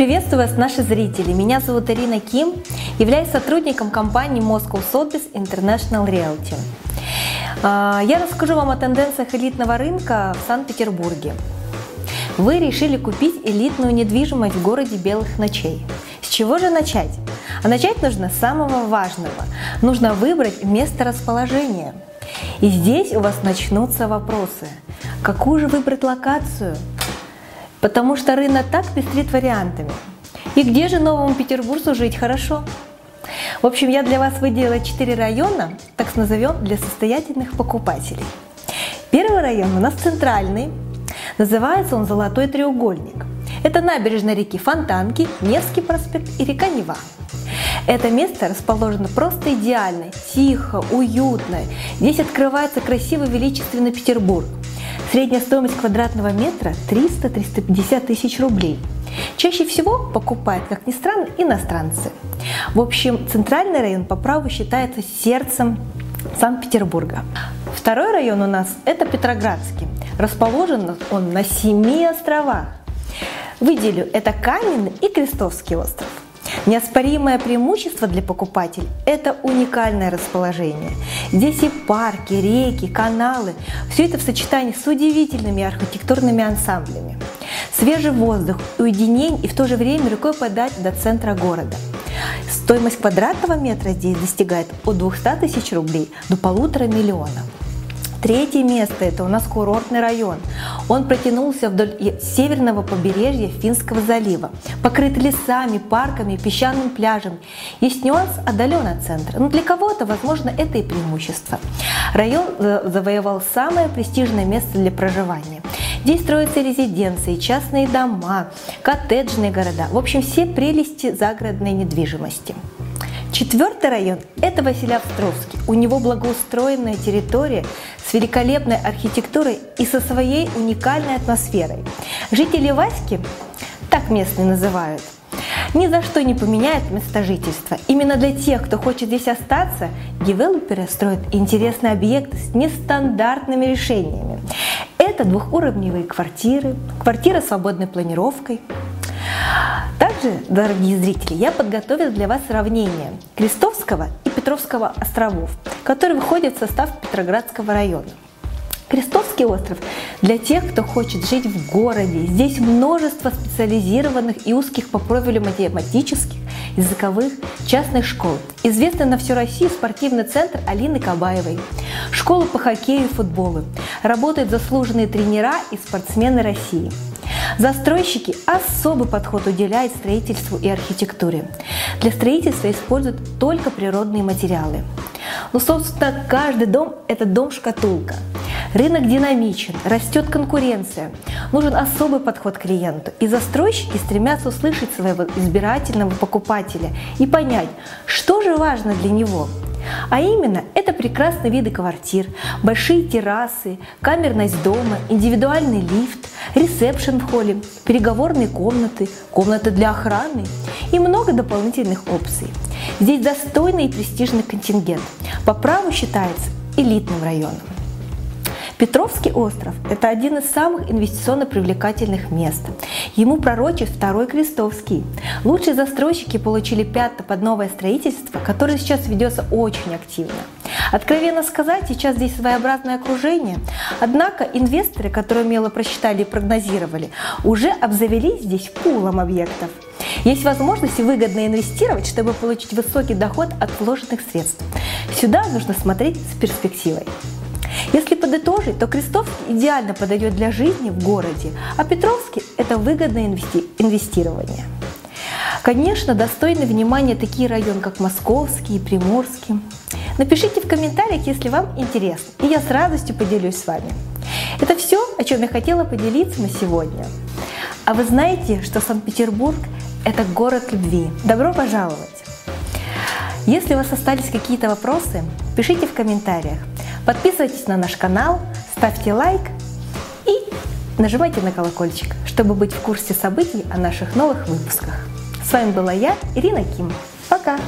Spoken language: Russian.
Приветствую вас, наши зрители! Меня зовут Ирина Ким, являюсь сотрудником компании Moscow Sotheby's International Realty. А, я расскажу вам о тенденциях элитного рынка в Санкт-Петербурге. Вы решили купить элитную недвижимость в городе Белых ночей. С чего же начать? А начать нужно с самого важного. Нужно выбрать место расположения. И здесь у вас начнутся вопросы. Какую же выбрать локацию? Потому что рынок так пестрит вариантами. И где же Новому Петербургу жить хорошо? В общем, я для вас выделила 4 района, так назовем, для состоятельных покупателей. Первый район у нас центральный. Называется он «Золотой треугольник». Это набережная реки Фонтанки, Невский проспект и река Нева. Это место расположено просто идеально, тихо, уютно. Здесь открывается красивый величественный Петербург – Средняя стоимость квадратного метра 300-350 тысяч рублей. Чаще всего покупают, как ни странно, иностранцы. В общем, центральный район по праву считается сердцем Санкт-Петербурга. Второй район у нас – это Петроградский. Расположен он на семи островах. Выделю – это Каменный и Крестовский остров. Неоспоримое преимущество для покупателей – это уникальное расположение. Здесь и парки, реки, каналы – все это в сочетании с удивительными архитектурными ансамблями. Свежий воздух, уединение и в то же время рукой подать до центра города. Стоимость квадратного метра здесь достигает от 200 тысяч рублей до полутора миллионов. Третье место – это у нас курортный район. Он протянулся вдоль северного побережья Финского залива, покрыт лесами, парками, песчаным пляжем. Есть нюанс отдален от центра, но для кого-то, возможно, это и преимущество. Район э, завоевал самое престижное место для проживания. Здесь строятся резиденции, частные дома, коттеджные города. В общем, все прелести загородной недвижимости. Четвертый район – это Василиостровский. У него благоустроенная территория с великолепной архитектурой и со своей уникальной атмосферой. Жители Васьки, так местные называют, ни за что не поменяют место жительства. Именно для тех, кто хочет здесь остаться, девелоперы строят интересные объекты с нестандартными решениями. Это двухуровневые квартиры, квартиры с свободной планировкой – также, дорогие зрители, я подготовила для вас сравнение Крестовского и Петровского островов, которые выходят в состав Петроградского района. Крестовский остров для тех, кто хочет жить в городе. Здесь множество специализированных и узких по профилю математических, языковых, частных школ. Известный на всю Россию спортивный центр Алины Кабаевой. Школа по хоккею и футболу. Работают заслуженные тренера и спортсмены России. Застройщики особый подход уделяют строительству и архитектуре. Для строительства используют только природные материалы. Ну, собственно, каждый дом – это дом-шкатулка. Рынок динамичен, растет конкуренция. Нужен особый подход к клиенту. И застройщики стремятся услышать своего избирательного покупателя и понять, что же важно для него – а именно, это прекрасные виды квартир, большие террасы, камерность дома, индивидуальный лифт, ресепшн в холле, переговорные комнаты, комнаты для охраны и много дополнительных опций. Здесь достойный и престижный контингент. По праву считается элитным районом. Петровский остров – это один из самых инвестиционно привлекательных мест. Ему пророчит второй Крестовский. Лучшие застройщики получили пятно под новое строительство, которое сейчас ведется очень активно. Откровенно сказать, сейчас здесь своеобразное окружение. Однако инвесторы, которые умело просчитали и прогнозировали, уже обзавелись здесь пулом объектов. Есть возможность выгодно инвестировать, чтобы получить высокий доход от вложенных средств. Сюда нужно смотреть с перспективой. Если подытожить, то Крестовский идеально подойдет для жизни в городе, а Петровский – это выгодное инвести инвестирование. Конечно, достойны внимания такие районы, как Московский и Приморский. Напишите в комментариях, если вам интересно, и я с радостью поделюсь с вами. Это все, о чем я хотела поделиться на сегодня. А вы знаете, что Санкт-Петербург – это город любви. Добро пожаловать! Если у вас остались какие-то вопросы, пишите в комментариях. Подписывайтесь на наш канал, ставьте лайк и нажимайте на колокольчик, чтобы быть в курсе событий о наших новых выпусках. С вами была я, Ирина Ким. Пока!